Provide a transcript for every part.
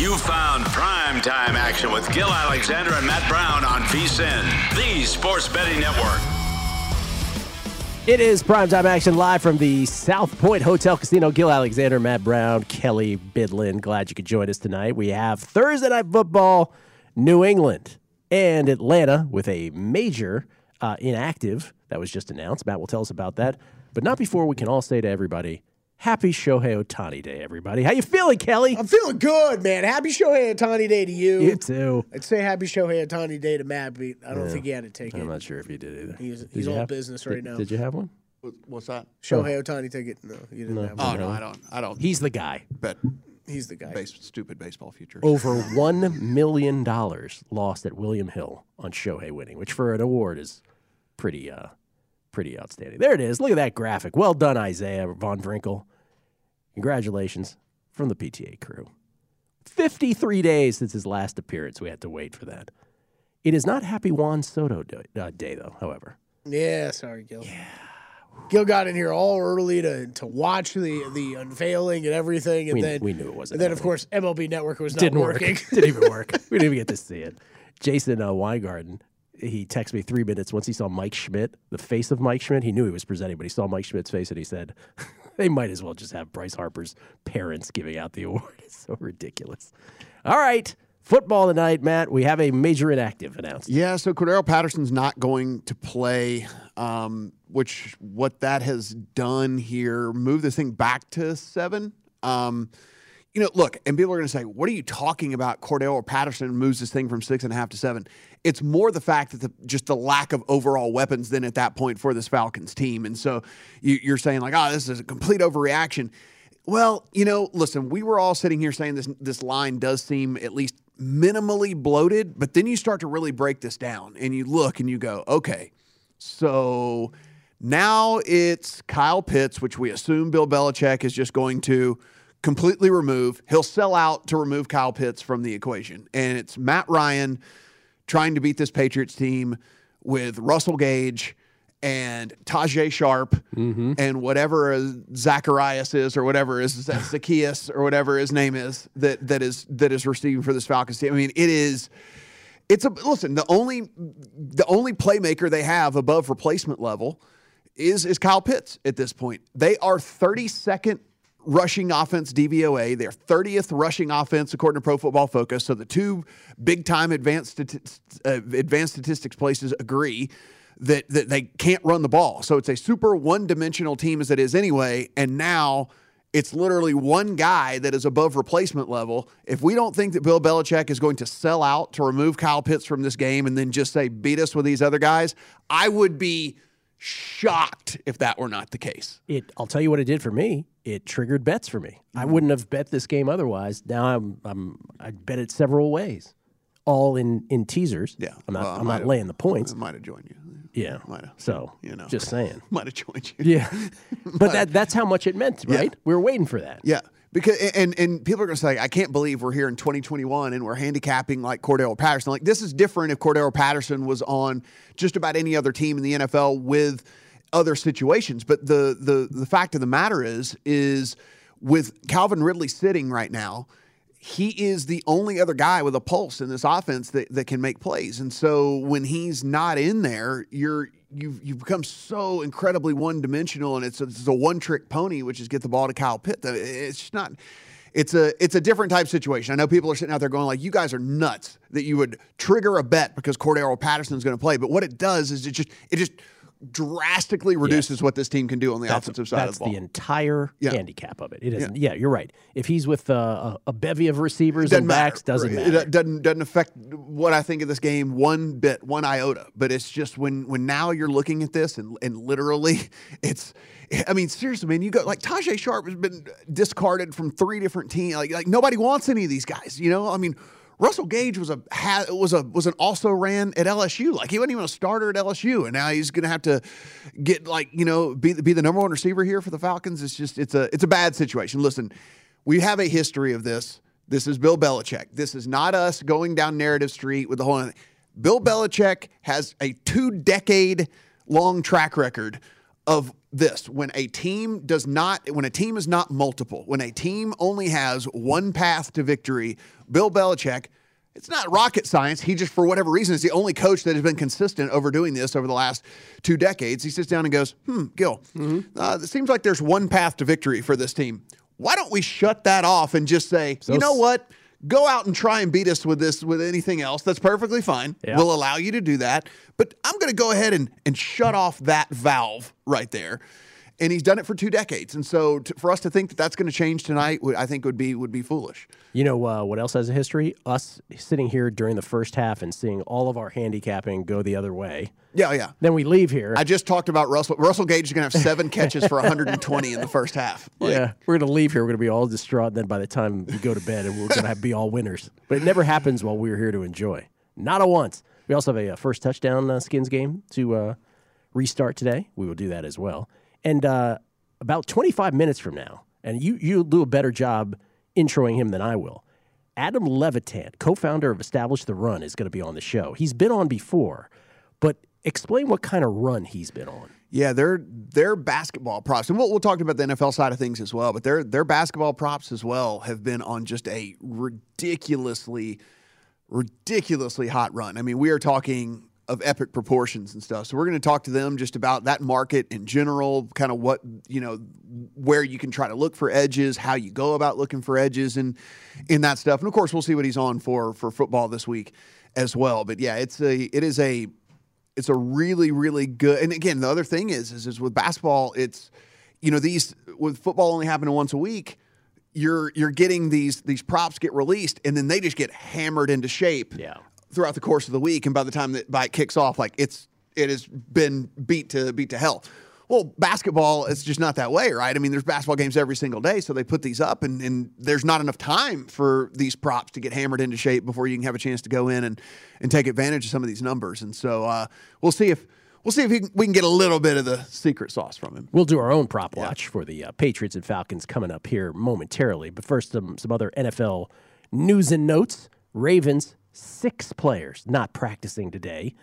You found primetime action with Gil Alexander and Matt Brown on VSIN, the sports betting network. It is primetime action live from the South Point Hotel Casino. Gil Alexander, Matt Brown, Kelly Bidlin. Glad you could join us tonight. We have Thursday Night Football, New England and Atlanta with a major uh, inactive that was just announced. Matt will tell us about that. But not before we can all say to everybody, Happy Shohei Ohtani Day, everybody. How you feeling, Kelly? I'm feeling good, man. Happy Shohei Ohtani Day to you. You too. I'd say happy Shohei Ohtani Day to Matt, but I don't Yeah. think he had to take I'm it. not sure if he did either. He's, Did he's all have- business did- right now. Did you have one? What's that? Shohei Ohtani ticket? No, you didn't No. have one. Oh no, I don't. I don't. He's the guy. bet He's the guy. base, stupid baseball future. Over one million dollars lost at William Hill on Shohei winning, which for an award is pretty, uh, pretty outstanding. There it is. Look at that graphic. Well done, Isaiah von Vrinkel. Congratulations from the PTA crew. Fifty-three days since his last appearance. We had to wait for that. It is not Happy Juan Soto day, uh, day though. However, Yeah, sorry, Gil. Yeah. Gil got in here all early to, to watch the the unveiling and everything, and we, then we knew it wasn't. and then of course MLB Network was not didn't working. work. didn't even work. We didn't even get to see it. Jason uh, Weingarten, he texted me three minutes once he saw Mike Schmidt, the face of Mike Schmidt. He knew he was presenting, but he saw Mike Schmidt's face and he said, "They might as well just have Bryce Harper's parents giving out the award. It's so ridiculous." All right, football tonight, Matt. We have a major inactive announced. Yeah, so Cordarrelle Patterson's not going to play, um, which what that has done here, move this thing back to seven. Um, you know, look, and people are going to say, "What are you talking about?" Cordarrelle Patterson moves this thing from six and a half to seven. It's more the fact that the, just the lack of overall weapons than at that point for this Falcons team, and so you, you're saying like, "Oh, this is a complete overreaction." Well, you know, listen, we were all sitting here saying this this line does seem at least minimally bloated, but then you start to really break this down and you look and you go, okay, so now it's Kyle Pitts, which we assume Bill Belichick is just going to completely remove. He'll sell out to remove Kyle Pitts from the equation. And it's Matt Ryan trying to beat this Patriots team with Russell Gage and Tajae Sharpe mm-hmm. and whatever Zacharias is or whatever is Zaccheaus or whatever his name is that that is that is receiving for this Falcons team. I mean, it is it's a listen, the only the only playmaker they have above replacement level is is Kyle Pitts at this point. They are 32nd rushing offense DVOA. They're 30th rushing offense according to Pro Football Focus. So the two big time advanced stati- uh, advanced statistics places agree that that they can't run the ball. So it's a super one dimensional team as it is anyway. And now It's literally one guy that is above replacement level. If we don't think that Bill Belichick is going to sell out to remove Kyle Pitts from this game and then just say beat us with these other guys, I would be shocked if that were not the case. It. I'll tell you what it did for me. It triggered bets for me. I mm-hmm. wouldn't have bet this game otherwise. Now I'm. I'm. I bet it several ways, all in in teasers. Yeah, I'm not. well, I'm not laying the points. I might have joined you. Yeah. Might have. So You know. just saying. Might have joined you. Yeah. but that that's how much it meant, Yeah. right? We were waiting for that. Yeah. Because and and people are going to say, I can't believe we're here in 2021 and we're handicapping like Cordarrelle Patterson. Like this is different if Cordarrelle Patterson was on just about any other team in the NFL with other situations. But the the the fact of the matter is is with Calvin Ridley sitting right now, he is the only other guy with a pulse in this offense that, that can make plays. And so when he's not in there, you're you've you've become so incredibly one dimensional, and it's a, it's a one trick pony, which is get the ball to Kyle Pitt. It's just not. It's a it's a different type situation. I know people are sitting out there going like, "You guys are nuts that you would trigger a bet because Cordarrelle Patterson is going to play." But what it does is it just it just drastically reduces what this team can do on the That's, offensive side that's of the ball. the entire Yeah. handicap of it. It isn't. Yeah. you're right. If he's with uh, a, bevy of receivers doesn't and backs, matter. doesn't It matter. doesn't doesn't affect what I think of this game one bit, one iota. But it's just when when now you're looking at this and and literally it's. I mean, seriously, man, you go like Tajae Sharpe has been discarded from three different teams. Like, like nobody wants any of these guys. You know, I mean, Russell Gage was a was a was an also ran at LSU. Like he wasn't even a starter at LSU, and now he's going to have to get like you know be be the number one receiver here for the Falcons. It's just it's a it's a bad situation. Listen, we have a history of this. This is Bill Belichick. This is not us going down narrative street with the whole. Bill Belichick has a two decade long track record of this. When a team does not when a team is not multiple when a team only has one path to victory bill belichick it's not rocket science. He just for whatever reason is the only coach that has been consistent over doing this over the last two decades. He sits down and goes hmm gil uh, it seems like there's one path to victory for this team. Why don't we shut that off and just say you know what go out and try and beat us with this with anything else. That's perfectly fine. Yeah. we'll allow you to do that. But i'm going to go ahead and, and shut off that valve right there and he's done it for two decades and so to, for us to think that that's going to change tonight would, i think would be would be foolish You know uh, what else has a history? Us sitting here during the first half and seeing all of our handicapping go the other way. yeah yeah Then we leave here. i just talked about russell russell gage is going to have seven catches for 120 in the first half Like, yeah, we're gonna leave here. We're gonna be all distraught. And then by the time we go to bed, and we're gonna be all winners. But it never happens while we're here to enjoy. Not a once. We also have a, uh first touchdown uh, Skins game to uh, restart today. We will do that as well. And uh, about 25 minutes from now, and you you'll do a better job introing him than I will. Adam Levitan, co-founder of Establish the Run, is going to be on the show. He's been on before, but explain what kind of run he's been on. Yeah, their their basketball props, and we'll, we'll talk about the NFL side of things as well. But their their basketball props as well have been on just a ridiculously, ridiculously hot run. I mean, we are talking of epic proportions and stuff. So we're going to talk to them just about that market in general, kind of what you know, where you can try to look for edges, how you go about looking for edges, and in that stuff. And of course, we'll see what he's on for for football this week as well. But yeah, it's a it is a it's a really really good and again the other thing is is, is with basketball it's you know these with football only happening once a week you're you're getting these these props get released and then they just get hammered into shape Yeah. Throughout the course of the week and by the time that bite kicks off like it's it has been beat to beat to hell. Well basketball it's just not that way right? I mean there's basketball games every single day so they put these up and, and there's not enough time for these props to get hammered into shape before you can have a chance to go in and and take advantage of some of these numbers. And so uh, we'll see if we'll see if can, we can get a little bit of the secret sauce from him. We'll do our own prop watch for the uh, Patriots and Falcons coming up here momentarily. But first, some, some other NFL news and notes. Ravens, six players not practicing today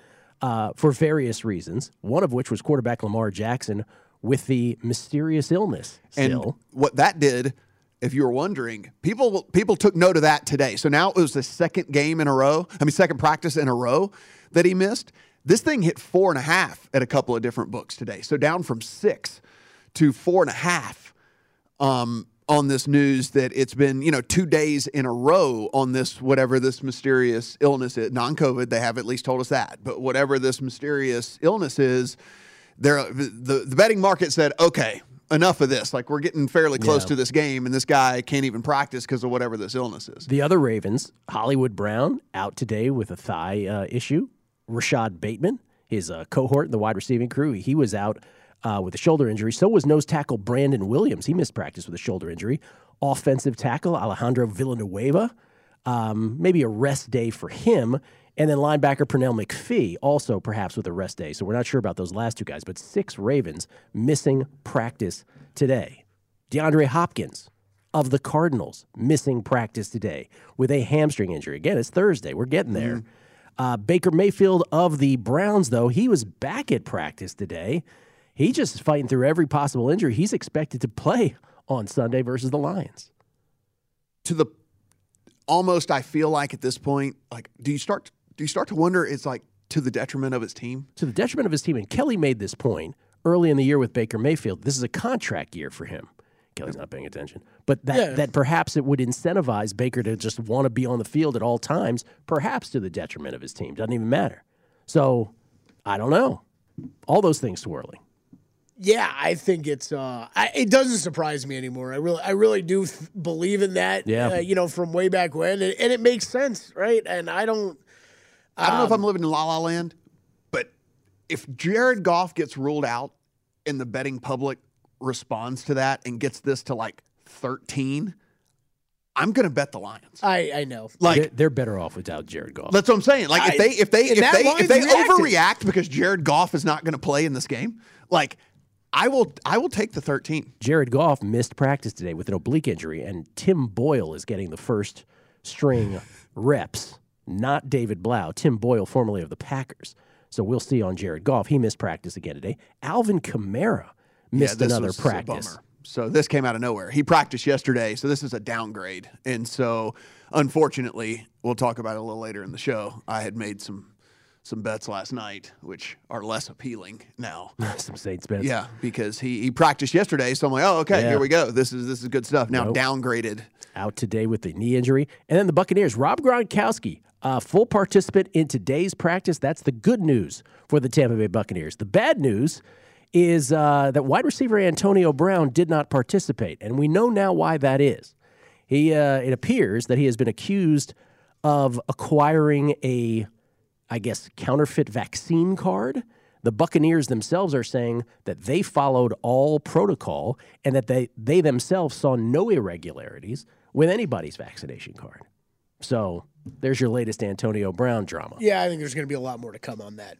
uh, for various reasons, one of which was quarterback Lamar Jackson with the mysterious illness And what that did, if you were wondering, people people took note of that today. So now it was the second game in a row. I mean, second practice in a row that he missed. This thing hit four and a half at a couple of different books today. So down from six to four and a half um, on this news that it's been you know two days in a row on this whatever this mysterious illness is non-covid they have at least told us that but whatever this mysterious illness is there the, the betting market said okay enough of this. Like we're getting fairly close Yeah. to this game, and this guy can't even practice because of whatever this illness is. The other Ravens, Hollywood Brown, out today with a thigh uh, issue. Rashod Bateman, his uh, cohort in the wide receiving crew, he was out uh, with a shoulder injury. So was nose tackle Brandon Williams. He missed practice with a shoulder injury. Offensive tackle Alejandro Villanueva, um, maybe a rest day for him. And then linebacker Pernell McPhee, also perhaps with a rest day. So we're not sure about those last two guys, but six Ravens missing practice today. DeAndre Hopkins of the Cardinals missing practice today with a hamstring injury. Again, it's Thursday. We're getting there. Uh, Baker Mayfield of the Browns, though, he was back at practice today. He just is fighting through every possible injury. He's expected to play on Sunday versus the Lions. To the almost, I feel like at this point, like, do you start do you start to wonder? It's like to the detriment of his team. To the detriment of his team. And Kelly made this point early in the year with Baker Mayfield. This is a contract year for him. Kelly's not paying attention. But that, Yeah. that perhaps it would incentivize Baker to just want to be on the field at all times, perhaps to the detriment of his team. Doesn't even matter. So I don't know. All those things swirling. Yeah, I think it's. Uh, I, it doesn't surprise me anymore. I really, I really do th- believe in that. Yeah. uh, you know, from way back when, and, and it makes sense, right? And I don't. I don't know if I'm living in La La Land, but if Jared Goff gets ruled out and the betting public responds to that and gets this to like 13, I'm going to bet the Lions. I, I know. Like they're, they're better off without Jared Goff. that's what I'm saying. Like I- if they if they if they if they reacted. overreact because Jared Goff is not going to play in this game, like I will I will take the 13. Jared Goff missed practice today with an oblique injury, and Tim Boyle is getting the first string reps, not David Blough. Tim Boyle, formerly of the Packers. So we'll see on Jared Goff. He missed practice again today. Alvin Kamara missed this another practice. So this came out of nowhere. He practiced yesterday, so this is a downgrade. And so, unfortunately, we'll talk about it a little later in the show. I had made some some bets last night, which are less appealing now. Some Saints bets. yeah, because he, he practiced yesterday, so I'm like, oh, okay, Yeah. here we go. This is this is good stuff. Now Nope. downgraded. out today with the knee injury. And then the Buccaneers, Rob Gronkowski, a full participant in today's practice. That's the good news for the Tampa Bay Buccaneers. The bad news is uh, that wide receiver Antonio Brown did not participate, and we know now why that is. He, uh, it appears that he has been accused of acquiring a, I guess, counterfeit vaccine card. The Buccaneers themselves are saying that they followed all protocol and that they, they themselves saw no irregularities with anybody's vaccination card. So there's your latest Antonio Brown drama. Yeah, I think there's going to be a lot more to come on that.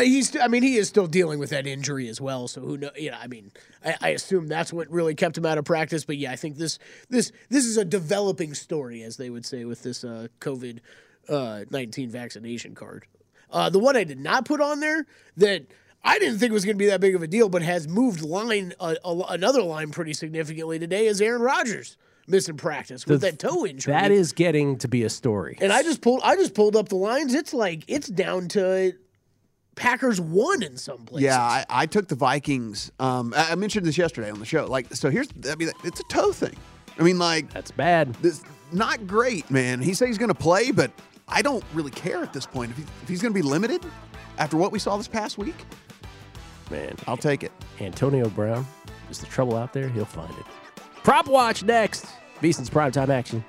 He's, I mean, he is still dealing with that injury as well. So who know? You know, I mean, I, I assume that's what really kept him out of practice. But yeah, I think this, this, this is a developing story, as they would say, with this uh, COVID uh, nineteen vaccination card. Uh, the one I did not put on there that I didn't think was going to be that big of a deal, but has moved line uh, a, another line pretty significantly today is Aaron Rodgers missing practice with that toe injury. That is getting to be a story. And I just pulled I just pulled up the lines. It's like it's down to Packers one in some places. Yeah, I, I took the Vikings. Um, I, I mentioned this yesterday on the show. Like, so here's, I mean, it's a toe thing. I mean, like, That's bad. this not great, man. He said he's going to play, but I don't really care at this point. If, he, if he's going to be limited after what we saw this past week, Man, I'll take it. Antonio Brown, is the trouble out there? He'll find it. Prop watch next. VSIN's primetime action.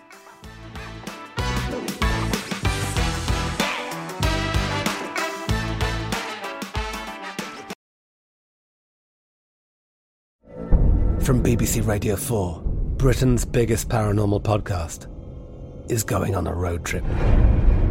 From BBC Radio 4, Britain's biggest paranormal podcast is going on a road trip.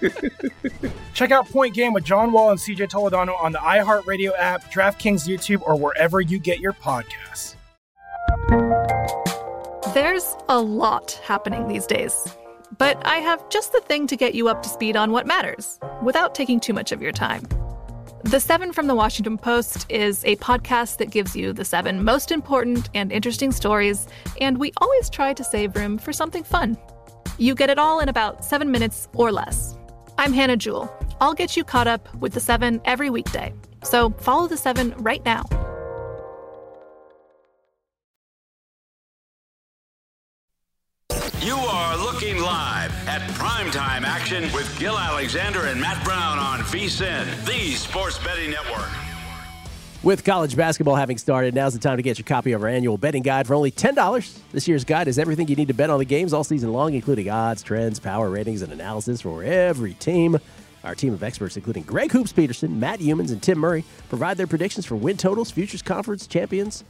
Check out Point Game with John Wall and CJ Toledano on the iHeartRadio app, DraftKings YouTube, or wherever you get your podcasts. There's a lot happening these days, but I have just the thing to get you up to speed on what matters without taking too much of your time. The Seven from the Washington Post is a podcast that gives you the seven most important and interesting stories, and we always try to save room for something fun. You get it all in about seven minutes or less. I'm Hannah Jewell. I'll get you caught up with the seven every weekday. So follow the seven right now. You are looking live at primetime action with Gil Alexander and Matt Brown on VSIN, the sports betting network. With college basketball having started, now's the time to get your copy of our annual betting guide for only $10. This year's guide is everything you need to bet on the games all season long, including odds, trends, power ratings, and analysis for every team. Our team of experts, including Greg Hoops Peterson, Matt Youmans, and Tim Murray, provide their predictions for win totals, futures conference champions.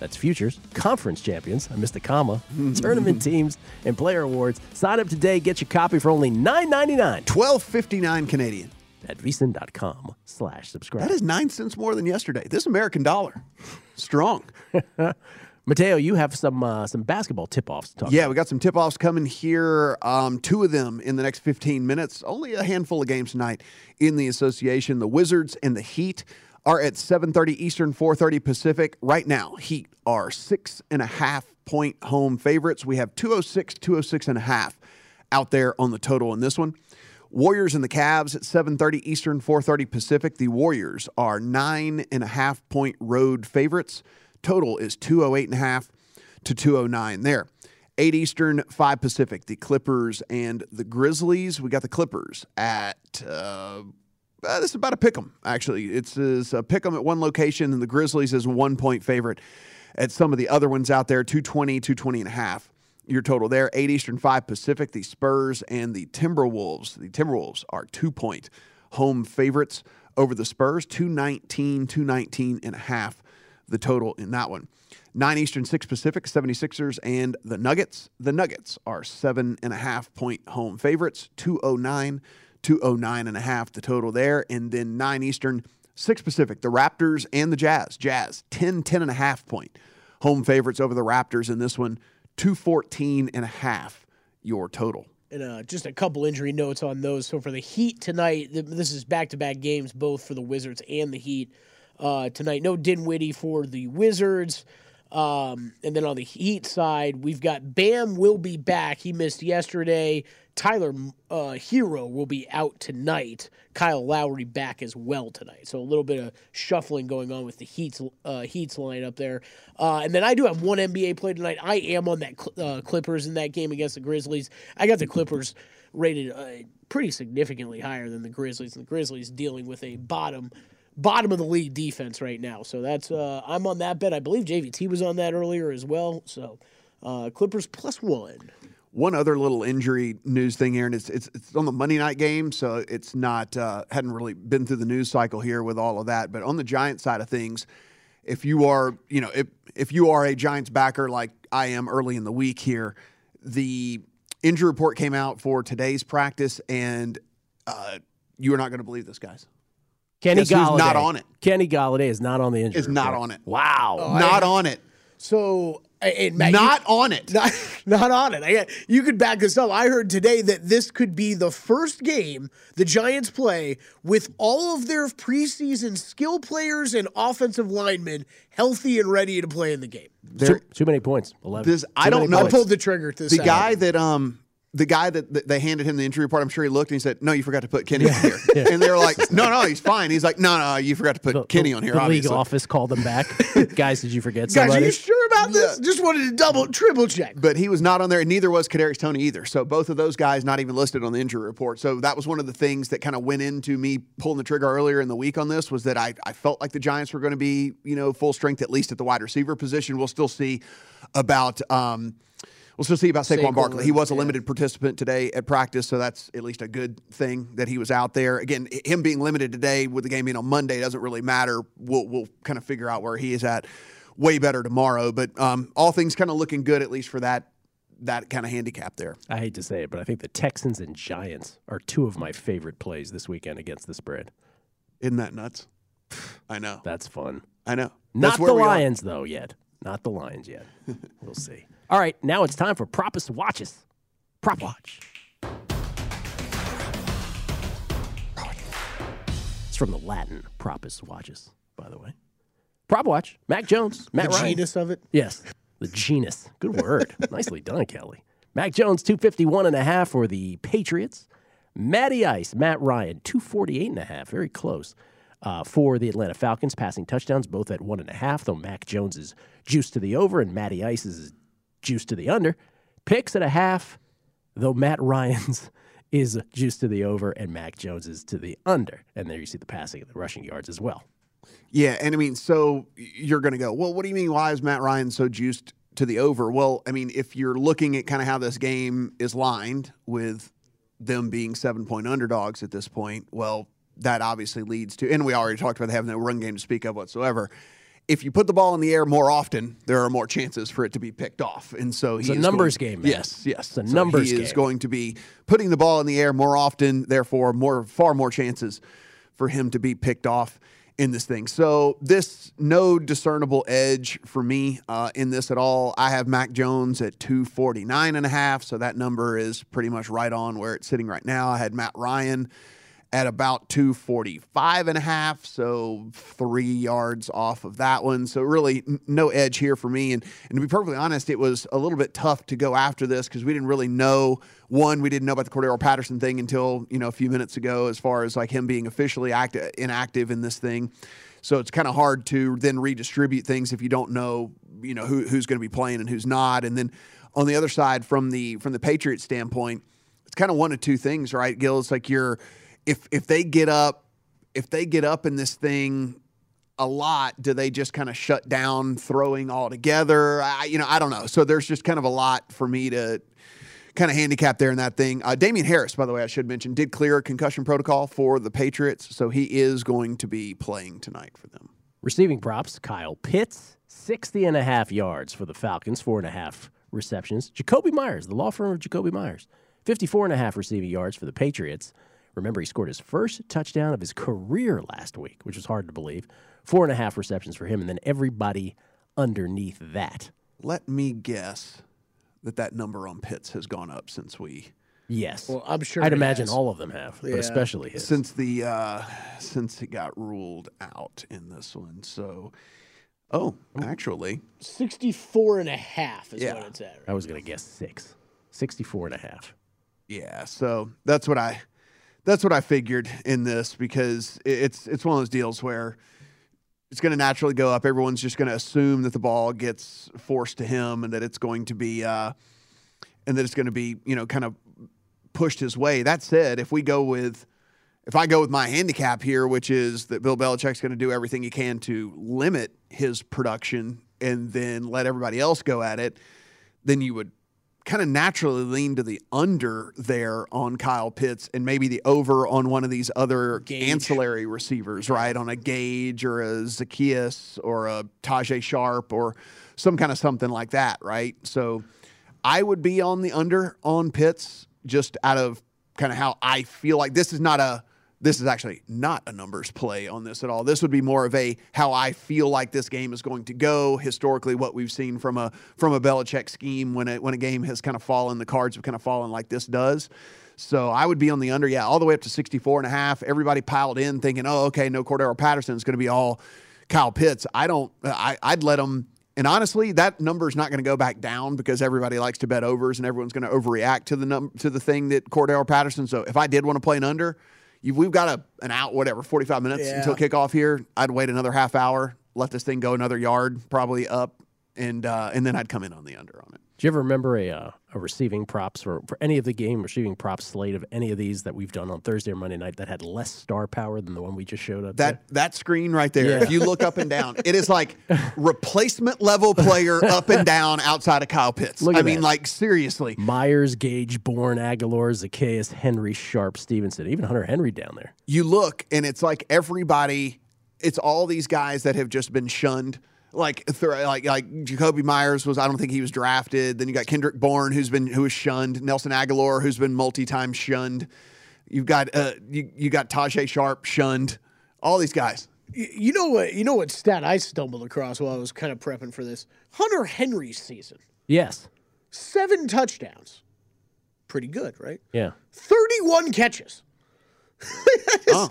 That's futures, conference champions. I missed a comma. Tournament teams and player awards. Sign up today. Get your copy for only $9.99. Twelve fifty nine Canadian. At vsin.com slash subscribe. That is nine cents more than yesterday. This American dollar, strong. Mateo, you have some uh, some basketball tip offs to talk Yeah, we got some tip offs coming here. Um, two of them in the next 15 minutes. Only a handful of games tonight in the association. The Wizards and the Heat are at 7:30 Eastern, 4:30 Pacific. Right now, Heat are six and a half point home favorites. We have 206, 206 and a half out there on the total in this one. Warriors and the Cavs at 7:30 Eastern, 4:30 Pacific. The Warriors are nine and a half point road favorites. Total is 208 and a half to 209 there. 8 Eastern, 5 Pacific. The Clippers and the Grizzlies. We got the Clippers at uh, uh, this is about a pick 'em, actually. It's, it's a pick 'em at one location, and the Grizzlies is one point favorite at some of the other ones out there 220, 220 and a half. Your total there, 8 Eastern, 5 Pacific. The Spurs and the Timberwolves. The Timberwolves are two point home favorites over the Spurs, 219, 219 and a half the total in that one. 9 Eastern, 6 Pacific, 76ers and the Nuggets. The Nuggets are seven and a half point home favorites, 209, 209 and a half the total there. And then 9 Eastern, 6 Pacific, the Raptors and the Jazz. Jazz, 10, 10 and a half point home favorites over the Raptors in this one, 214 and a half your total. And uh, just a couple injury notes on those. So for the Heat tonight, th- this is back-to-back games both for the Wizards and the Heat uh, tonight. No Dinwiddie for the Wizards. Um, and then on the Heat side, we've got Bam will be back. He missed yesterday. Tyler uh, Herro will be out tonight. Kyle Lowry back as well tonight. So a little bit of shuffling going on with the Heat's uh, Heat's lineup there. Uh, and then I do have one NBA play tonight. I am on that Cl- uh, Clippers in that game against the Grizzlies. I got the Clippers rated uh, pretty significantly higher than the Grizzlies, and the Grizzlies dealing with a bottom bottom of the league defense right now. So that's uh, I'm on that bet. I believe JVT was on that earlier as well. So Clippers plus one. One other little injury news thing here, and it's it's, it's on the Monday night game, so it's not uh, hadn't really been through the news cycle here with all of that. But on the Giant side of things, if you are, you know, if if you are a Giants backer like I am early in the week here, the injury report came out for today's practice, and uh, you are not going to believe this, guys. Kenny Guess who's Golladay. not on it. Kenny Golladay is not on the injury. Is not report. on it. Wow. Oh, not I- on it. So, and Matt, Not on it. Not, not on it. I, you could back this up. I heard today that this could be the first game the Giants play with all of their preseason skill players and offensive linemen healthy and ready to play in the game. Too, too many points. Eleven. This Too I don't many know. I pulled the trigger to the Saturday. guy that um the guy that, that they handed him the injury report, I'm sure he looked and he said, "No, you forgot to put Kenny on here." And they were like, "No, no, he's fine." He's like, "No, no, you forgot to put Kenny on here." The obviously. league office called them back. Guys, did you forget Guys, somebody? are you sure about this? Just wanted to double, triple check. But he was not on there, and neither was Kadarius Toney either. So both of those guys not even listed on the injury report. So that was one of the things that kind of went into me pulling the trigger earlier in the week on this was that I, I felt like the Giants were going to be you know full strength at least at the wide receiver position. We'll still see about. Um, We'll still see about Saquon, Saquon, Barkley. He was a yeah. limited participant today at practice, so that's at least a good thing that he was out there. Again, him being limited today with the game being on Monday doesn't really matter. We'll we'll kind of figure out where he is at way better tomorrow. But um, all things kind of looking good at least for that that kind of handicap there. I hate to say it, but I think the Texans and Giants are two of my favorite plays this weekend against the spread. Isn't that nuts? I know. That's fun. I know. Not the. Lions, though, yet. Not the Lions yet. we'll see. All right, now it's time for Propus Watches. Prop Watch. It's from the Latin Propus Watches, by the way. Prop Watch, Mac Jones, Matt the Ryan. genus of it. Yes, the genus. Good word. Nicely done, Kelly. Mac Jones, 251 and a half for the Patriots. Matty Ice, Matt Ryan, 248 and a half, very close. Uh, for the Atlanta Falcons, passing touchdowns, both at one and a half, though Mac Jones is juiced to the over and Matty Ice is juiced to the under. Picks at a half, though Matt Ryan's is juiced to the over and Mac Jones is to the under. And there you see the passing and the rushing yards as well. Yeah, and I mean, so you're going to go, well, what do you mean? Why is Matt Ryan so juiced to the over? Well, I mean, if you're looking at kind of how this game is lined with them being seven point underdogs at this point, well, that obviously leads to, and we already talked about having no run game to speak of whatsoever. If you put the ball in the air more often, there are more chances for it to be picked off, and so he It's a is numbers going- game, man. Yes, yes, It's a So numbers He is game. going to be putting the ball in the air more often, therefore, more far more chances for him to be picked off in this thing. So this no discernible edge for me uh, in this at all. I have Mac Jones at 249 and a half. So that number is pretty much right on where it's sitting right now. I had Matt Ryan at about 245 and a half. So three yards off of that one. So really no edge here for me. And, and to be perfectly honest, it was a little bit tough to go after this because we didn't really know one, we didn't know about the Cordarrelle Patterson thing until, you know, a few minutes ago, as far as like him being officially active, inactive in this thing. So it's kind of hard to then redistribute things if you don't know, you know, who, who's going to be playing and who's not. And then on the other side, from the from the Patriots standpoint, it's kind of one of two things, right, Gil? It's like you're if if they get up, if they get up in this thing a lot, do they just kind of shut down throwing altogether? I, you know, I don't know. So there's just kind of a lot for me to kind of handicap there in that thing. Uh, Damien Harris, by the way, I should mention, did clear concussion protocol for the Patriots, so he is going to be playing tonight for them. Receiving props, Kyle Pitts, 60 and a half yards for the Falcons, four and a half receptions. Jakobi Meyers, the law firm of Jacoby Myers, 54 and a half receiving yards for the Patriots. Remember, he scored his first touchdown of his career last week, which was hard to believe. Four and a half receptions for him, and then everybody underneath that. Let me guess that that number on Pitts has gone up since we. Yes. Well, I'm sure I'd imagine has. all of them have, but Yeah. especially his. since the uh, since it got ruled out in this one. So, oh, actually, 64 and a half is Yeah. what it's at. I was going to guess six. 64 and a half. yeah. So that's what I that's what I figured in this because it's it's one of those deals where it's going to naturally go up. Everyone's just going to assume that the ball gets forced to him and that it's going to be uh, and that it's going to be you know kind of pushed his way. That said, if we go with if I go with my handicap here, which is that Bill Belichick's going to do everything he can to limit his production and then let everybody else go at it, then you would kind of naturally lean to the under there on Kyle Pitts and maybe the over on one of these other ancillary receivers, right? On a Gage or a Zaccheaus or a Tajae Sharpe or some kind of something like that, right? So I would be on the under on Pitts just out of kind of how I feel like this is not a this is actually not a numbers play on this at all. This would be more of a how I feel like this game is going to go. Historically, what we've seen from a from a Belichick scheme when it when a game has kind of fallen, the cards have kind of fallen like this does. So I would be on the under, yeah, all the way up to 64 and a half. Everybody piled in thinking, oh, okay, no Cordarrelle Patterson is going to be all Kyle Pitts. I don't, I, I'd let them. And honestly, that number is not going to go back down because everybody likes to bet overs and everyone's going to overreact to the num- to the thing that Cordarrelle Patterson. So if I did want to play an under, you, we've got a, an out, whatever, 45 minutes Yeah. until kickoff here. I'd wait another half hour, let this thing go another yard, probably up, and uh, and then I'd come in on the under on it. Do you ever remember a uh, a receiving props for, for any of the game receiving props slate of any of these that we've done on Thursday or Monday night that had less star power than the one we just showed up? That that screen right there, Yeah. if you look up and down, it is like replacement level player up and down outside of Kyle Pitts. I at mean, like seriously. Meyers, Gage, Bourne, Agholor, Zaccheaus, Henry, Sharpe, Stevenson, even Hunter Henry down there. you look and it's like everybody it's all these guys that have just been shunned like th- like like Jakobi Meyers was I don't think he was drafted then you got Kendrick Bourne who's been who was shunned Nelson Agholor who's been multi-time shunned you've got uh you, you got Tajae Sharpe shunned all these guys You know what? You know what stat I stumbled across while I was kind of prepping for this. Hunter Henry's season, Yes. seven touchdowns, pretty good, right? Yeah. Thirty-one catches. Oh,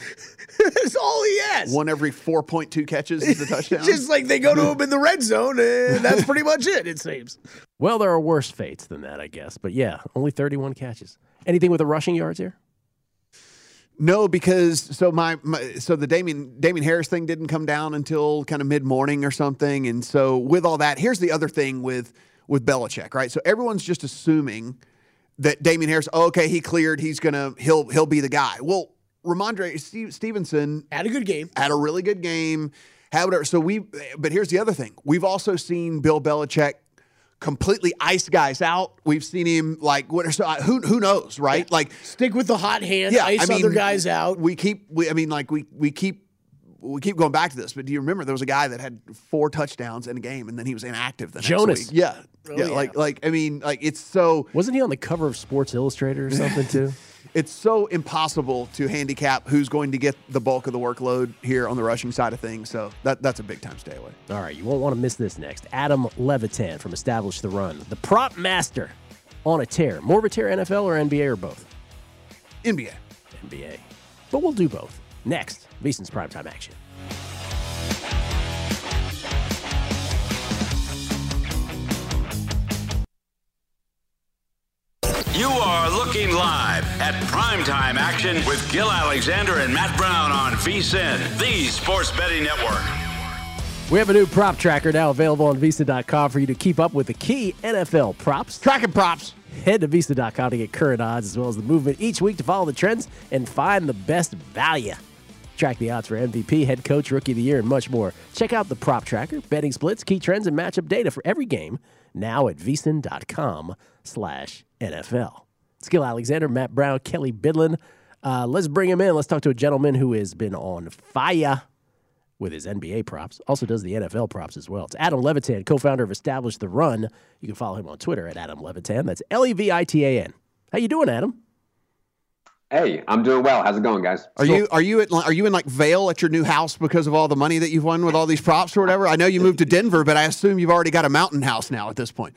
all he has. one every 4.2 catches is a touchdown Just like they go to him in the red zone, and that's pretty much it. It seems. Well, there are worse fates than that, I guess. But yeah, only 31 catches. Anything with the rushing yards here? No, because so my, my so the Damien Damien Harris thing didn't come down until kind of mid morning or something, and so with all that, here's the other thing with with Belichick, right? So everyone's just assuming that Damien Harris, oh, okay, he cleared, he's gonna he'll he'll be the guy. Well, Rhamondre Steve, Stevenson had a good game, had a really good game, had whatever. So we, but here's the other thing: we've also seen Bill Belichick completely ice guys out. We've seen him like what? So who who knows, right? Like stick with the hot hand, yeah, ice other guys out. We keep. We, I mean, like we we keep. We keep going back to this, but do you remember there was a guy that had four touchdowns in a game and then he was inactive the next Jonas. week? Yeah, Oh, yeah, yeah. like like I mean, like it's so. Wasn't he on the cover of Sports Illustrated or something too? It's so impossible to handicap who's going to get the bulk of the workload here on the rushing side of things. So that that's a big time stay away. All right, you won't want to miss this next. Adam Levitan from Establish the Run, the prop master on a tear. More of a tear, NFL or NBA or both? NBA. NBA. But we'll do both. Next, VSIN's primetime action. You are looking live at primetime action with Gil Alexander and Matt Brown on VSIN, the sports betting network. We have a new prop tracker now available on VSIN.com for you to keep up with the key NFL props. Tracking props. Head to VSIN.com to get current odds as well as the movement each week to follow the trends and find the best value. Track the odds for MVP, head coach, rookie of the year, and much more. Check out the prop tracker, betting splits, key trends, and matchup data for every game now at VSIN.com slash NFL. Skill Alexander, Matt Brown, Kelly Bidlin. Uh, let's bring him in. Let's talk to a gentleman who has been on fire with his NBA props. Also does the NFL props as well. It's Adam Levitan, co-founder of Establish the Run. You can follow him on Twitter at Adam Levitan. That's L-E-V-I-T-A-N. How you doing, Adam? Hey, I'm doing well. How's it going, guys? Are you are you at are you in like Vail at your new house because of all the money that you've won with all these props or whatever? I know you moved to Denver, but I assume you've already got a mountain house now at this point.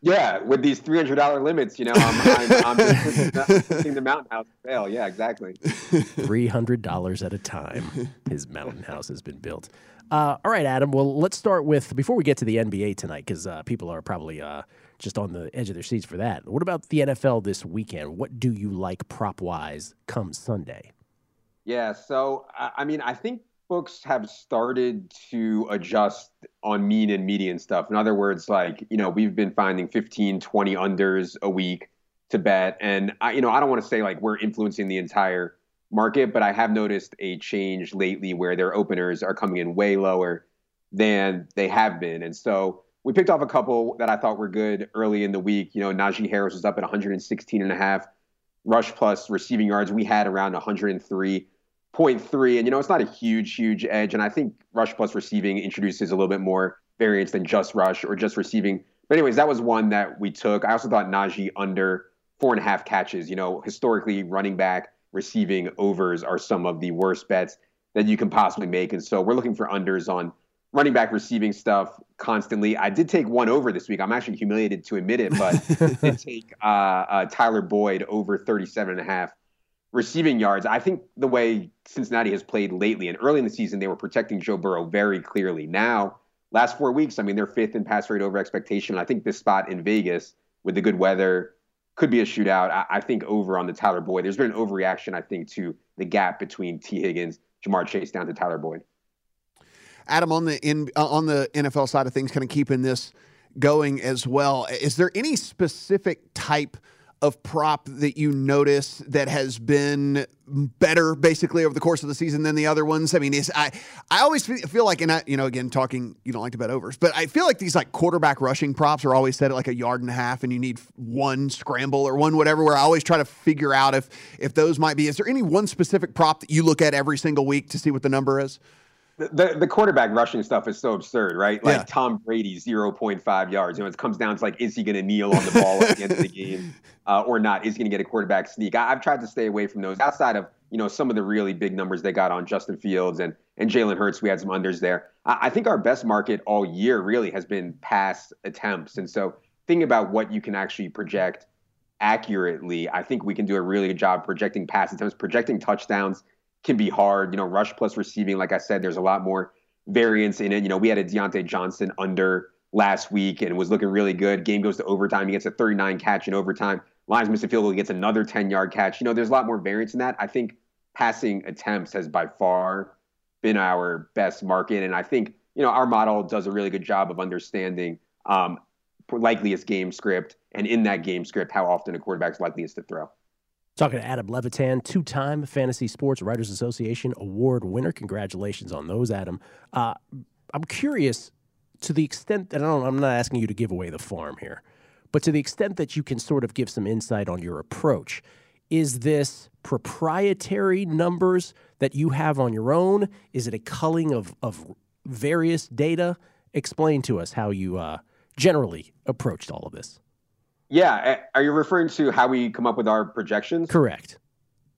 Yeah, with these three hundred dollar limits, you know, I'm I'm, I'm just hitting the mountain house fail. Yeah, exactly. $300 at a time. His mountain house has been built. Uh, all right, Adam. Well, let's start with before we get to the NBA tonight, because uh, people are probably uh, just on the edge of their seats for that. What about the NFL this weekend? What do you like prop wise come Sunday? Yeah, so I, I mean, I think books have started to adjust on mean and median stuff. In other words, like, you know, we've been finding 15, 20 unders a week to bet. And I, you know, I don't want to say like we're influencing the entire market, but I have noticed a change lately where their openers are coming in way lower than they have been. And so we picked off a couple that I thought were good early in the week. You know, Najee Harris was up at 116 and a half rush plus receiving yards. We had around 103.3. And, you know, it's not a huge, huge edge. And I think rush plus receiving introduces a little bit more variance than just rush or just receiving. But, anyways, that was one that we took. I also thought Najee under four and a half catches. You know, historically, running back receiving overs are some of the worst bets that you can possibly make. And so we're looking for unders on running back receiving stuff constantly. I did take one over this week. I'm actually humiliated to admit it, but I did take uh, uh, Tyler Boyd over 37 and a half receiving yards. I think the way Cincinnati has played lately and early in the season, they were protecting Joe Burrow very clearly. Now, last four weeks, I mean, they're fifth in pass rate over expectation. I think this spot in Vegas with the good weather could be a shootout. I, I think over on the Tyler Boyd. There's been an overreaction, I think, to the gap between Tee Higgins, Ja'Marr Chase down to Tyler Boyd. Adam, on the in, uh, on the NFL side of things, kind of keeping this going as well. Is there any specific type of prop that you notice that has been better basically over the course of the season than the other ones? I mean, I I always feel like, and I, you know, again, talking, you don't like to bet overs, but I feel like these like quarterback rushing props are always set at like a yard and a half, and you need one scramble or one whatever. Where I always try to figure out if if those might be. Is there any one specific prop that you look at every single week to see what the number is? The, the quarterback rushing stuff is so absurd, right? Like yeah. Tom Brady, 0.5 yards. You know, it comes down to like, is he going to kneel on the ball at the end of the game uh, or not? Is he going to get a quarterback sneak? I, have tried to stay away from those outside of, you know, some of the really big numbers they got on Justin Fields and, and Jalen Hurts. We had some unders there. I, I think our best market all year really has been pass attempts. And so think about what you can actually project accurately, I think we can do a really good job projecting pass attempts, projecting touchdowns – can be hard. You know, rush plus receiving, like I said, there's a lot more variance in it. You know, we had a Diontae Johnson under last week and was looking really good. Game goes to overtime. He gets a 39 catch in overtime. Lions miss a field goal. He gets another 10 yard catch. You know, there's a lot more variance in that. I think passing attempts has by far been our best market. And I think, you know, our model does a really good job of understanding um, likeliest game script and in that game script, how often a quarterback's likeliest to throw. Talking to Adam Levitan, two time Fantasy Sports Writers Association award winner. Congratulations on those, Adam. Uh, I'm curious to the extent that I don't, I'm not asking you to give away the farm here, but to the extent that you can sort of give some insight on your approach. Is this proprietary numbers that you have on your own? Is it a culling of, of various data? Explain to us how you uh, generally approached all of this. Yeah. Are you referring to how we come up with our projections? Correct.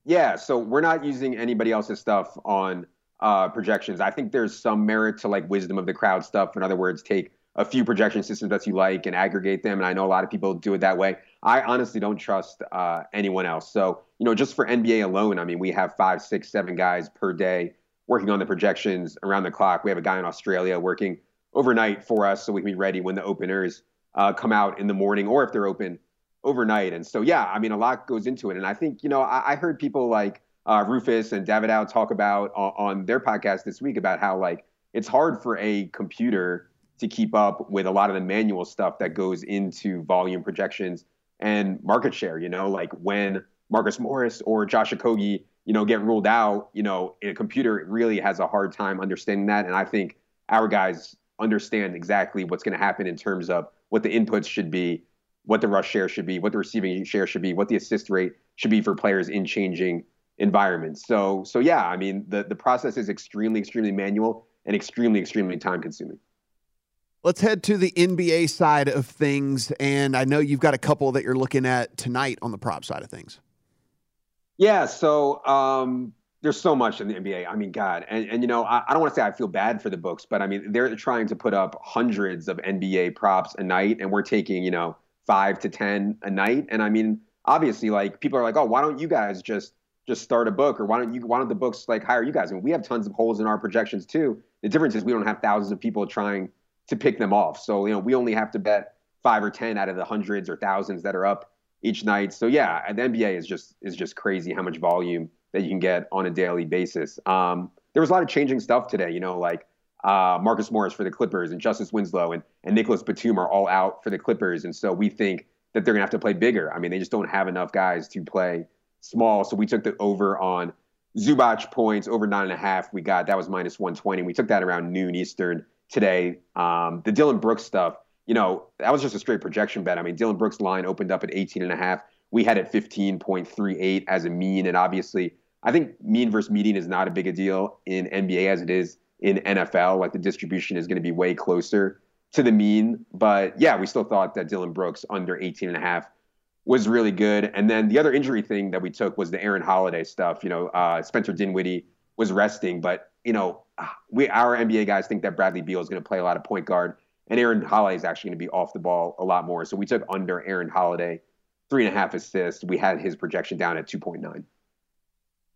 Yeah. So we're not using anybody else's stuff on uh, projections. I think there's some merit to like wisdom of the crowd stuff. In other words, take a few projection systems that you like and aggregate them. And I know a lot of people do it that way. I honestly don't trust uh, anyone else. So, you know, just for NBA alone, I mean, we have five, six, seven guys per day working on the projections around the clock. We have a guy in Australia working overnight for us so we can be ready when the openers uh, come out in the morning or if they're open overnight. And so, yeah, I mean, a lot goes into it. And I think, you know, I, I heard people like uh, Rufus and David out talk about on, on their podcast this week about how like it's hard for a computer to keep up with a lot of the manual stuff that goes into volume projections and market share. You know, like when Marcus Morris or Josh Okogie, you know, get ruled out, you know, a computer really has a hard time understanding that. And I think our guys understand exactly what's going to happen in terms of what the inputs should be, what the rush share should be, what the receiving share should be, what the assist rate should be for players in changing environments. So so yeah, I mean the the process is extremely extremely manual and extremely extremely time consuming. Let's head to the NBA side of things and I know you've got a couple that you're looking at tonight on the prop side of things. Yeah, so um, there's so much in the NBA. I mean, God, and, and you know, I, I don't want to say I feel bad for the books, but I mean, they're trying to put up hundreds of NBA props a night, and we're taking, you know, five to ten a night. And I mean, obviously, like people are like, oh, why don't you guys just just start a book, or why don't you why don't the books like hire you guys? I and mean, we have tons of holes in our projections too. The difference is we don't have thousands of people trying to pick them off. So you know, we only have to bet five or ten out of the hundreds or thousands that are up each night. So yeah, the NBA is just is just crazy how much volume that you can get on a daily basis. Um, there was a lot of changing stuff today, you know, like uh, Marcus Morris for the Clippers and Justise Winslow and, and Nicolas Batum are all out for the Clippers. And so we think that they're going to have to play bigger. I mean, they just don't have enough guys to play small. So we took the over on Zubac points, over nine and a half. We got that was minus 120. We took that around noon Eastern today. Um, the Dillon Brooks stuff, you know, that was just a straight projection bet. I mean, Dillon Brooks' line opened up at 18 and a half. We had it 15.38 as a mean. And obviously, I think mean versus median is not a big a deal in NBA as it is in NFL. Like the distribution is going to be way closer to the mean. But yeah, we still thought that Dillon Brooks under 18 and a half was really good. And then the other injury thing that we took was the Aaron Holiday stuff. You know, uh, Spencer Dinwiddie was resting, but you know, we our NBA guys think that Bradley Beal is going to play a lot of point guard, and Aaron Holiday is actually going to be off the ball a lot more. So we took under Aaron Holiday, three and a half assists. We had his projection down at two point nine.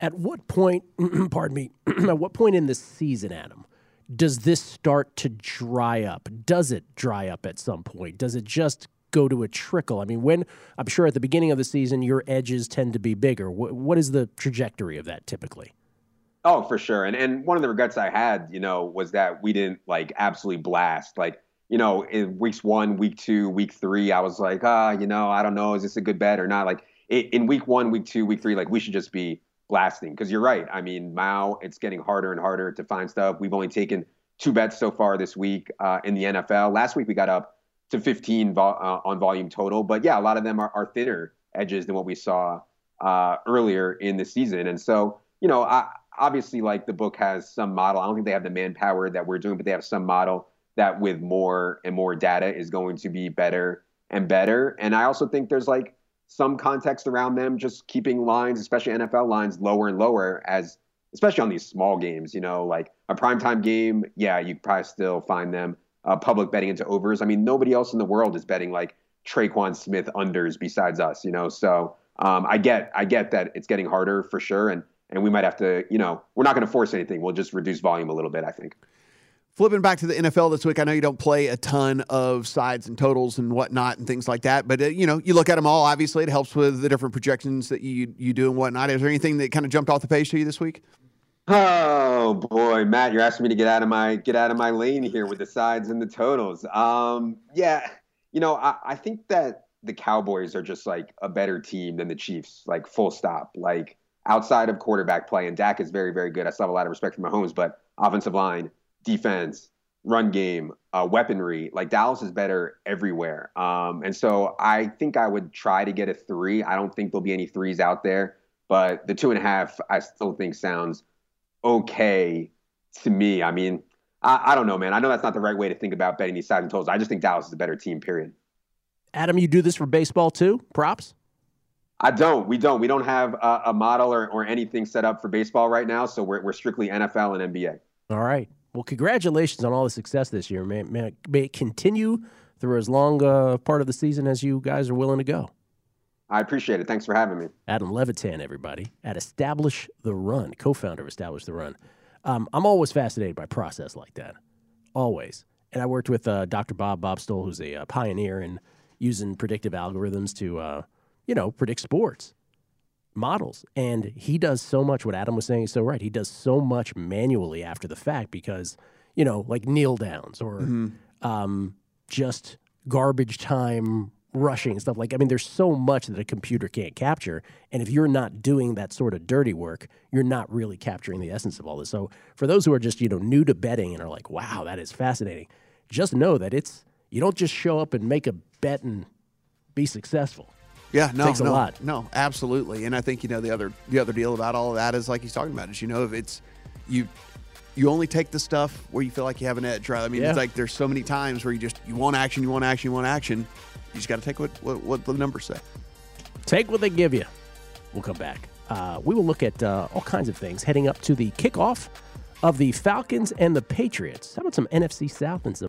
At what point, pardon me, at what point in the season, Adam, does this start to dry up? Does it dry up at some point? Does it just go to a trickle? I mean, when I'm sure at the beginning of the season, your edges tend to be bigger. what, what is the trajectory of that typically? Oh, for sure. And and one of the regrets I had, you know, was that we didn't like absolutely blast. Like, you know, in weeks one, week two, week three, I was like, ah, you know, I don't know, is this a good bet or not? Like in week one, week two, week three, like we should just be blasting because you're right. I mean, Mao, it's getting harder and harder to find stuff. We've only taken two bets so far this week uh, in the NFL. Last week we got up to 15 vo- uh, on volume total, but yeah, a lot of them are, are thinner edges than what we saw uh, earlier in the season. And so, you know, I obviously like the book has some model. I don't think they have the manpower that we're doing, but they have some model that with more and more data is going to be better and better. And I also think there's like some context around them just keeping lines, especially NFL lines, lower and lower as especially on these small games, you know, like a primetime game, yeah, you probably still find them uh, public betting into overs. I mean, nobody else in the world is betting like Tre'Quan Smith unders besides us, you know. So um, I get I get that it's getting harder for sure, and and we might have to, you know, we're not going to force anything. We'll just reduce volume a little bit, I think. Flipping back to the NFL this week, I know you don't play a ton of sides and totals and whatnot and things like that, but uh, you know you look at them all. Obviously, it helps with the different projections that you you do and whatnot. Is there anything that kind of jumped off the page to you this week? Oh boy, Matt, you're asking me to get out of my get out of my lane here with the sides and the totals. Um, yeah, you know, I, I think that the Cowboys are just like a better team than the Chiefs, like full stop. Like outside of quarterback play, and Dak is very, very good. I still have a lot of respect for Mahomes, but offensive line, defense, run game, uh, weaponry, like Dallas is better everywhere. Um, and so I think I would try to get a three. I don't think there'll be any threes out there, but the two and a half I still think sounds okay to me. I mean, I, I don't know, man. I know that's not the right way to think about betting these sides and totals. I just think Dallas is a better team, period. Adam, you do this for baseball too? Props? I don't. We don't. We don't have a, a model or, or anything set up for baseball right now. So we're, we're strictly NFL and NBA. All right. Well, congratulations on all the success this year. May, may, may it continue through as long a uh, part of the season as you guys are willing to go. I appreciate it. Thanks for having me. Adam Levitan, everybody, at Establish the Run, co founder of Establish the Run. Um, I'm always fascinated by process like that. Always. And I worked with uh, Dr. Bob Bobstol, who's a uh, pioneer in using predictive algorithms to uh, you know, predict sports models. And he does so much, what Adam was saying is so right. He does so much manually after the fact because, you know, like kneel downs or mm-hmm. um, just garbage time rushing and stuff like I mean there's so much that a computer can't capture and if you're not doing that sort of dirty work you're not really capturing the essence of all this. So for those who are just, you know, new to betting and are like, "Wow, that is fascinating." Just know that it's you don't just show up and make a bet and be successful. Yeah, no, takes no, a lot. No, absolutely. And I think you know the other the other deal about all of that is like he's talking about is you know if it's you you only take the stuff where you feel like you have an edge, right? I mean, Yeah. it's like there's so many times where you just you want action, you want action, you want action. You just got to take what, what what the numbers say. Take what they give you. We'll come back. Uh, we will look at uh, all kinds of things heading up to the kickoff of the Falcons and the Patriots. How about some NFC South and some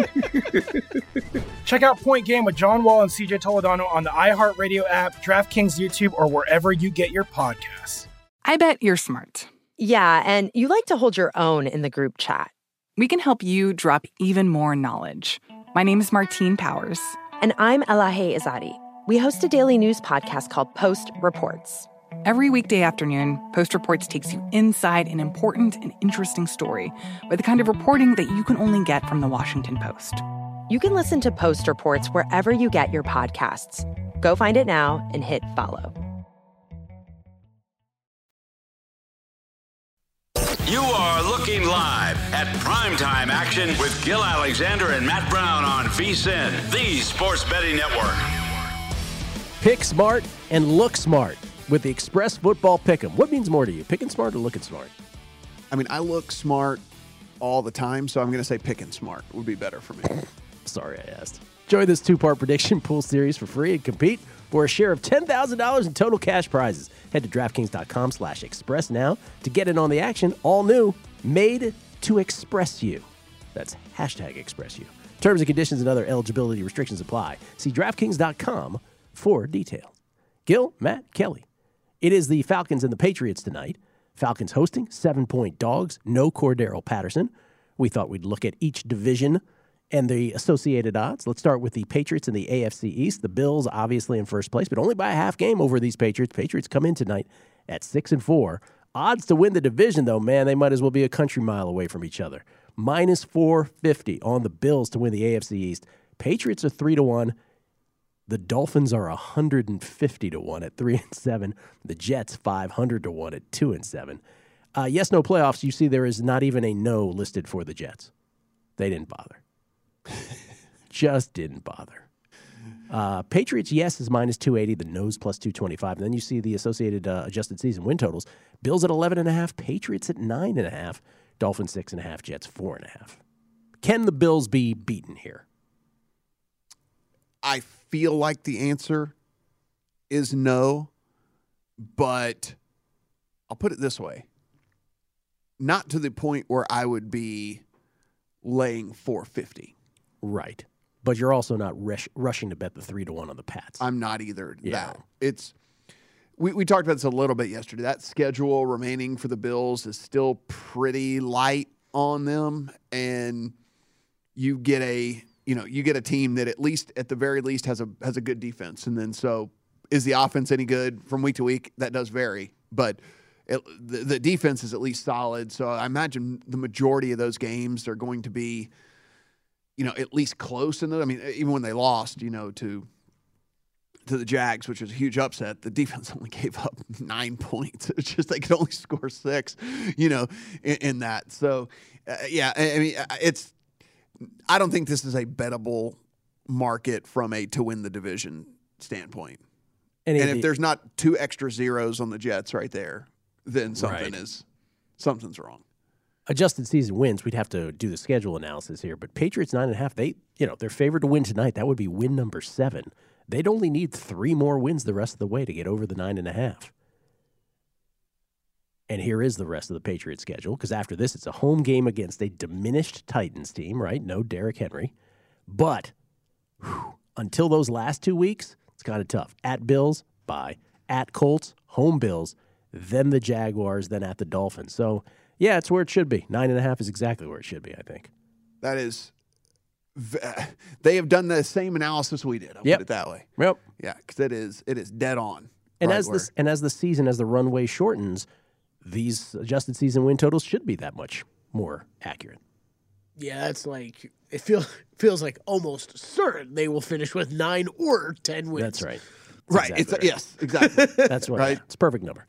Check out Point Game with John Wall and CJ Toledano on the iHeartRadio app, DraftKings YouTube, or wherever you get your podcasts. I bet you're smart. Yeah, and you like to hold your own in the group chat. We can help you drop even more knowledge. My name is Martine Powers. And I'm Elahe Izadi. We host a daily news podcast called Post Reports. Every weekday afternoon, Post Reports takes you inside an important and interesting story with the kind of reporting that you can only get from the Washington Post. You can listen to Post Reports wherever you get your podcasts. Go find it now and hit follow. You are looking live at primetime action with Gill Alexander and Matt Brown on VSIN, the sports betting network. Pick smart and look smart with the Express Football Pick'em. What means more to you, picking smart or looking smart? I mean, I look smart all the time, so I'm going to say picking smart would be better for me. Sorry I asked. Join this two part prediction pool series for free and compete for a share of $10,000 in total cash prizes. Head to DraftKings.com slash express now to get in on the action. All new, made to express you. That's hashtag express you. Terms and conditions and other eligibility restrictions apply. See DraftKings.com for details. Gill, Matt, Kelly. It is the Falcons and the Patriots tonight. Falcons hosting, seven point dogs, no Cordarrelle Patterson. We thought we'd look at each division and the associated odds. Let's start with the Patriots in the AFC East. The Bills obviously in first place, but only by a half game over these Patriots. Patriots come in tonight at six and four. Odds to win the division, though, man, they might as well be a country mile away from each other. Minus 450 on the Bills to win the AFC East. Patriots are three to one. The Dolphins are 150 to 1 at 3 and 7. The Jets 500 to 1 at 2 and 7. Uh, yes, no playoffs. You see, there is not even a no listed for the Jets. They didn't bother. Just didn't bother. Uh, Patriots, yes, is minus 280. The no's plus 225. And then you see the associated uh, adjusted season win totals. Bills at 11.5. Patriots at 9.5. Dolphins 6.5. Jets 4.5. Can the Bills be beaten here? I feel like the answer is no, but I'll put it this way not to the point where I would be laying 450. Right. But you're also not rush, rushing to bet the three to one on the Pats. I'm not either. Yeah. That it's we, we talked about this a little bit yesterday. That schedule remaining for the Bills is still pretty light on them, and you get a you know you get a team that at least at the very least has a has a good defense, and then so is the offense any good from week to week? That does vary, but. It, the, the defense is at least solid, so I imagine the majority of those games are going to be, you know, at least close in them. I mean, even when they lost, you know, to to the Jags, which was a huge upset, the defense only gave up nine points. It's just they could only score six, you know, in, in that. So, uh, yeah, I, I mean, uh, it's. I don't think this is a bettable market from a to win the division standpoint. Any and if the- there's not two extra zeros on the Jets right there, then something Right. is something's wrong. adjusted season wins, we'd have to do the schedule analysis here. But Patriots nine and a half, they you know they're favored to win tonight. That would be win number seven. they'd only need three more wins the rest of the way to get over the nine and a half. And here is the rest of the Patriots schedule because after this, it's a home game against a diminished Titans team, right? No Derrick Henry. But whew, until those last two weeks, it's kind of tough. At Bills, bye. At Colts, home Bills, then the Jaguars, then at the Dolphins. So, yeah, it's where it should be. Nine and a half is exactly where it should be, I think. That is, they have done the same analysis we did. I'll Yep. put it that way. Yep. Yeah, because it is it is dead on. And right as where- this and as the season, as the runway shortens, these adjusted season win totals should be that much more accurate. Yeah, that's like it feels feels like almost certain they will finish with nine or ten wins. That's right. right, it's yes, exactly. That's what. Right. It's a perfect number.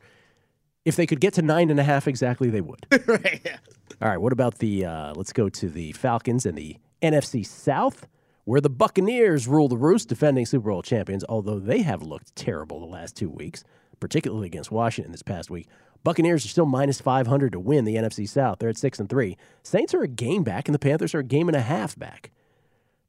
If they could get to nine and a half exactly, they would. right. Yeah. All right. What about the? Uh, let's go to the Falcons and the NFC South, where the Buccaneers rule the roost, defending Super Bowl champions. Although they have looked terrible the last two weeks, particularly against Washington this past week. Buccaneers are still minus five hundred to win the NFC South. They're at six and three. Saints are a game back, and the Panthers are a game and a half back.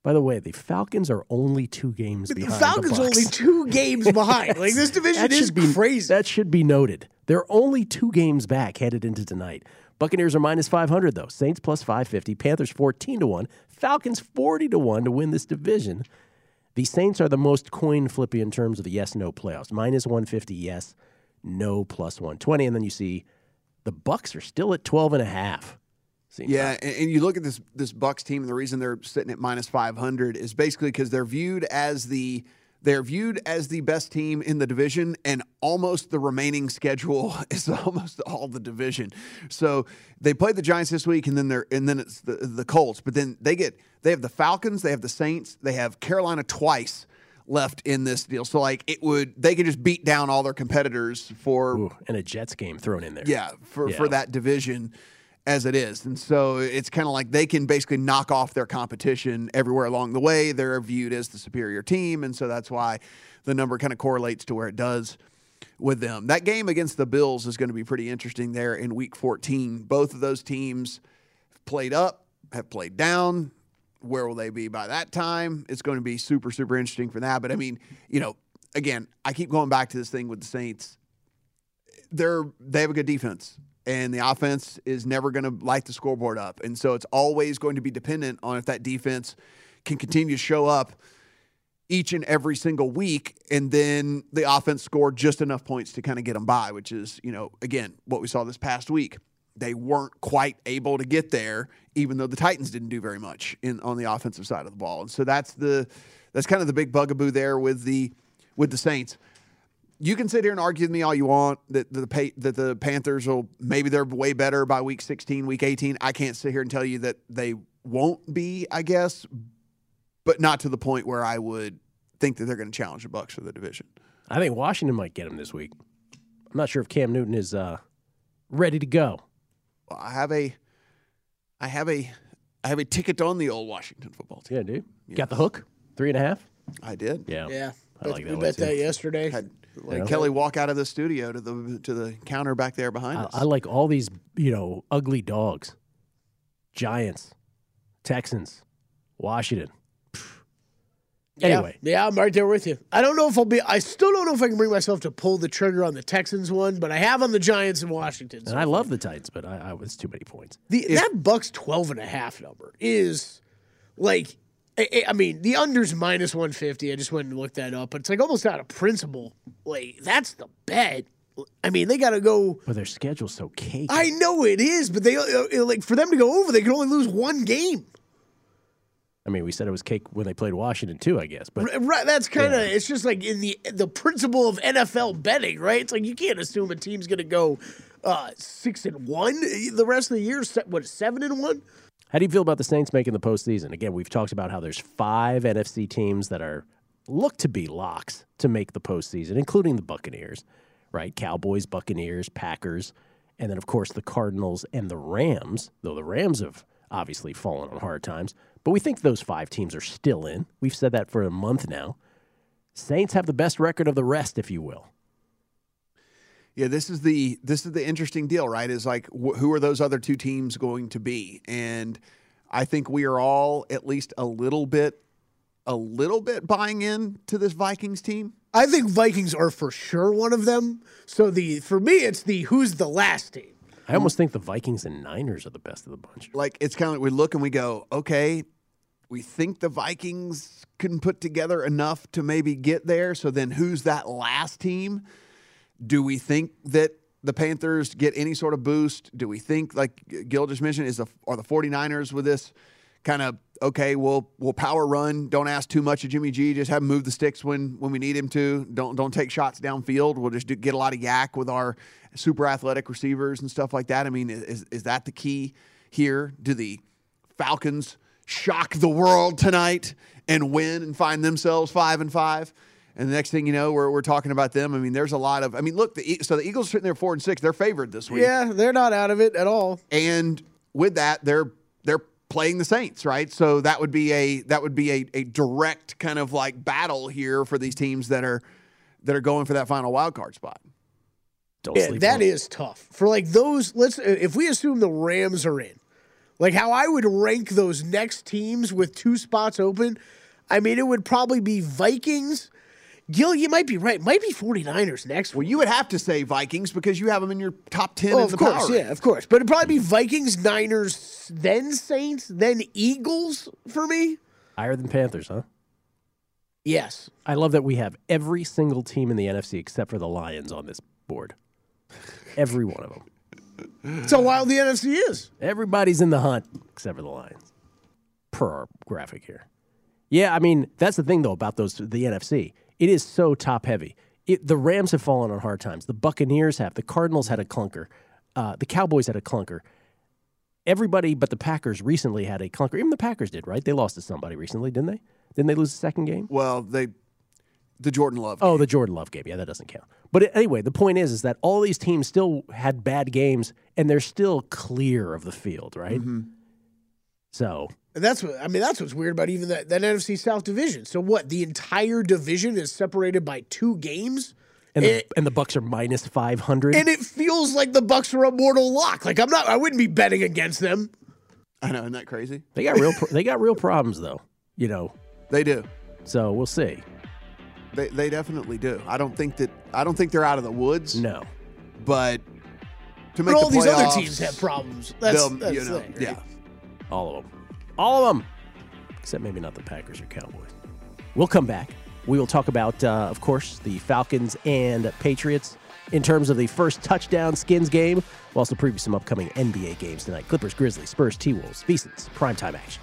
By the way, the Falcons are only two games behind. The. Falcons the only two games behind. Like this division That is be, crazy. That should be noted. They're only two games back headed into tonight. Buccaneers are minus 500 though. Saints plus 550. Panthers 14 to 1. Falcons 40 to 1 to win this division. The Saints are the most coin flippy in terms of the yes no playoffs. Minus 150 yes, no plus 120 and then you see the Bucks are still at 12 and a half. Yeah, and, and you look at this this Bucks team, and the reason they're sitting at minus five hundred is basically because they're viewed as the they're viewed as the best team in the division, and almost the remaining schedule is almost all the division. So they play the Giants this week, and then they're and then it's the the Colts, but then they get they have the Falcons, they have the Saints, they have Carolina twice left in this deal. So like it would they could just beat down all their competitors for Ooh, and a Jets game thrown in there. yeah, for, for that division as it is. And so it's kind of like they can basically knock off their competition everywhere along the way. They're viewed as the superior team. And so that's why the number kind of correlates to where it does with them. That game against the Bills is going to be pretty interesting there in week 14. Both of those teams played up, have played down. Where will they be by that time? It's going to be super, super interesting for that. But I mean, you know, again, I keep going back to this thing with the Saints they're they have a good defense and the offense is never going to light the scoreboard up. And so it's always going to be dependent on if that defense can continue to show up each and every single week and then the offense scored just enough points to kind of get them by which is you know again what we saw this past week. They weren't quite able to get there even though the titans didn't do very much in on the offensive side of the ball. And so that's the that's kind of the big bugaboo there with the with the saints you can sit here and argue with me all you want that the Pa- that the Panthers will maybe they're way better by week 16, week 18. I can't sit here and tell you that they won't be, I guess, but not to the point where I would think that they're going to challenge the Bucks for the division. I think Washington might get them this week. I'm not sure if Cam Newton is uh, ready to go. Well, I have a I have a I have a ticket on the old Washington football team. Yeah, dude. Got the hook? Three and a half? I did. Yeah. Yeah. I like that one, bet too. that yesterday. Had like Yeah. Kelly walk out of the studio to the to the counter back there behind I, us. I like all these, you know, ugly dogs. Giants, Texans, Washington. Anyway. Yeah, yeah, I'm right there with you. I don't know if I'll be. I still don't know if I can bring myself to pull the trigger on the Texans one, but I have on the Giants and Washington. And I love the Titans, but I, I it's too many points. The, that Bucks 12 and a half number is like, I, I mean, the under's minus 150. I just went and looked that up, but it's like almost out of principle. Like, that's the bet. I mean, they got to go. But their schedule's so cake. I know it is, but they, uh, like, for them to go over, they can only lose one game. I mean, we said it was cake when they played Washington too, I guess. But Right, that's kind of it's just like in the the principle of NFL betting, right? It's like you can't assume a team's going to go uh, six and one the rest of the year. What seven and one? How do you feel about the Saints making the postseason? Again, we've talked about how there's five NFC teams that are look to be locks to make the postseason, including the Buccaneers, right? Cowboys, Buccaneers, Packers, and then of course the Cardinals and the Rams. Though the Rams have obviously fallen on hard times, but we think those five teams are still in. We've said that for a month now. Saints have the best record of the rest, if you will. Yeah, this is the this is the interesting deal, right? Is like wh- who are those other two teams going to be? And I think we are all at least a little bit a little bit buying in to this Vikings team? I think Vikings are for sure one of them. So the for me, it's the who's the last team. I almost think the Vikings and Niners are the best of the bunch. Like it's kind of like we look and we go, okay, we think the Vikings can put together enough to maybe get there. So then who's that last team? Do we think that the Panthers get any sort of boost? Do we think, like Gill just mentioned, is the are the 49ers with this kind of okay, we'll we'll power run, don't ask too much of Jimmy G, just have him move the sticks when when we need him to. Don't don't take shots downfield. We'll just do, get a lot of YAC with our super athletic receivers and stuff like that. I mean, is is that the key here? Do the Falcons shock the world tonight and win and find themselves 5 and 5? And the next thing you know, we're, we're talking about them. I mean, there's a lot of. I mean, look, the so the Eagles are sitting there four and six. They're favored this week. Yeah, they're not out of it at all. And with that, they're they're playing the Saints, right? So that would be a that would be a, a direct kind of like battle here for these teams that are that are going for that final wild card spot. Yeah, that is tough for like those. Let's if we assume the Rams are in, like how I would rank those next teams with two spots open. I mean, it would probably be Vikings. Gill, you might be right. Might be 49ers next. Well, you would have to say Vikings because you have them in your top 10 Oh, in of the course, power yeah, of course. But it'd probably be Vikings, Niners, then Saints, then Eagles for me. Higher than Panthers, huh? Yes. I love that we have every single team in the NFC except for the Lions on this board. Every one of them. That's how wild the NFC is. Everybody's in the hunt except for the Lions, per our graphic here. Yeah, I mean that's the thing though about those the NFC. It is so top heavy. It, the Rams have fallen on hard times. The Buccaneers have. The Cardinals had a clunker. Uh, the Cowboys had a clunker. Everybody but the Packers recently had a clunker. Even the Packers did, right? They lost to somebody recently, didn't they? Didn't they lose the second game? Well, they the Jordan Love. Oh, the Jordan Love game. Yeah, that doesn't count. But anyway, the point is, is that all these teams still had bad games, and they're still clear of the field, right? So And that's what I mean. That's what's weird about even that, that NFC South division. So what? The entire division is separated by two games, and the, It- and the Bucks are minus five hundred. and it feels like the Bucks are a mortal lock. Like I'm not. I wouldn't be betting against them. I know, isn't that crazy? They got real. Pro- they got real problems, though. You know. They do. So we'll see. They they definitely do. I don't think that I don't think they're out of the woods. No. But to But make all the these other teams have problems. That's, that's you know, the thing, right? yeah. All of them. All of them. Except maybe not the Packers or Cowboys. We'll come back. We will talk about, uh, of course, the Falcons and Patriots in terms of the first touchdown skins game. We'll also preview some upcoming NBA games tonight Clippers, Grizzlies, Spurs, T Wolves, Prime primetime action.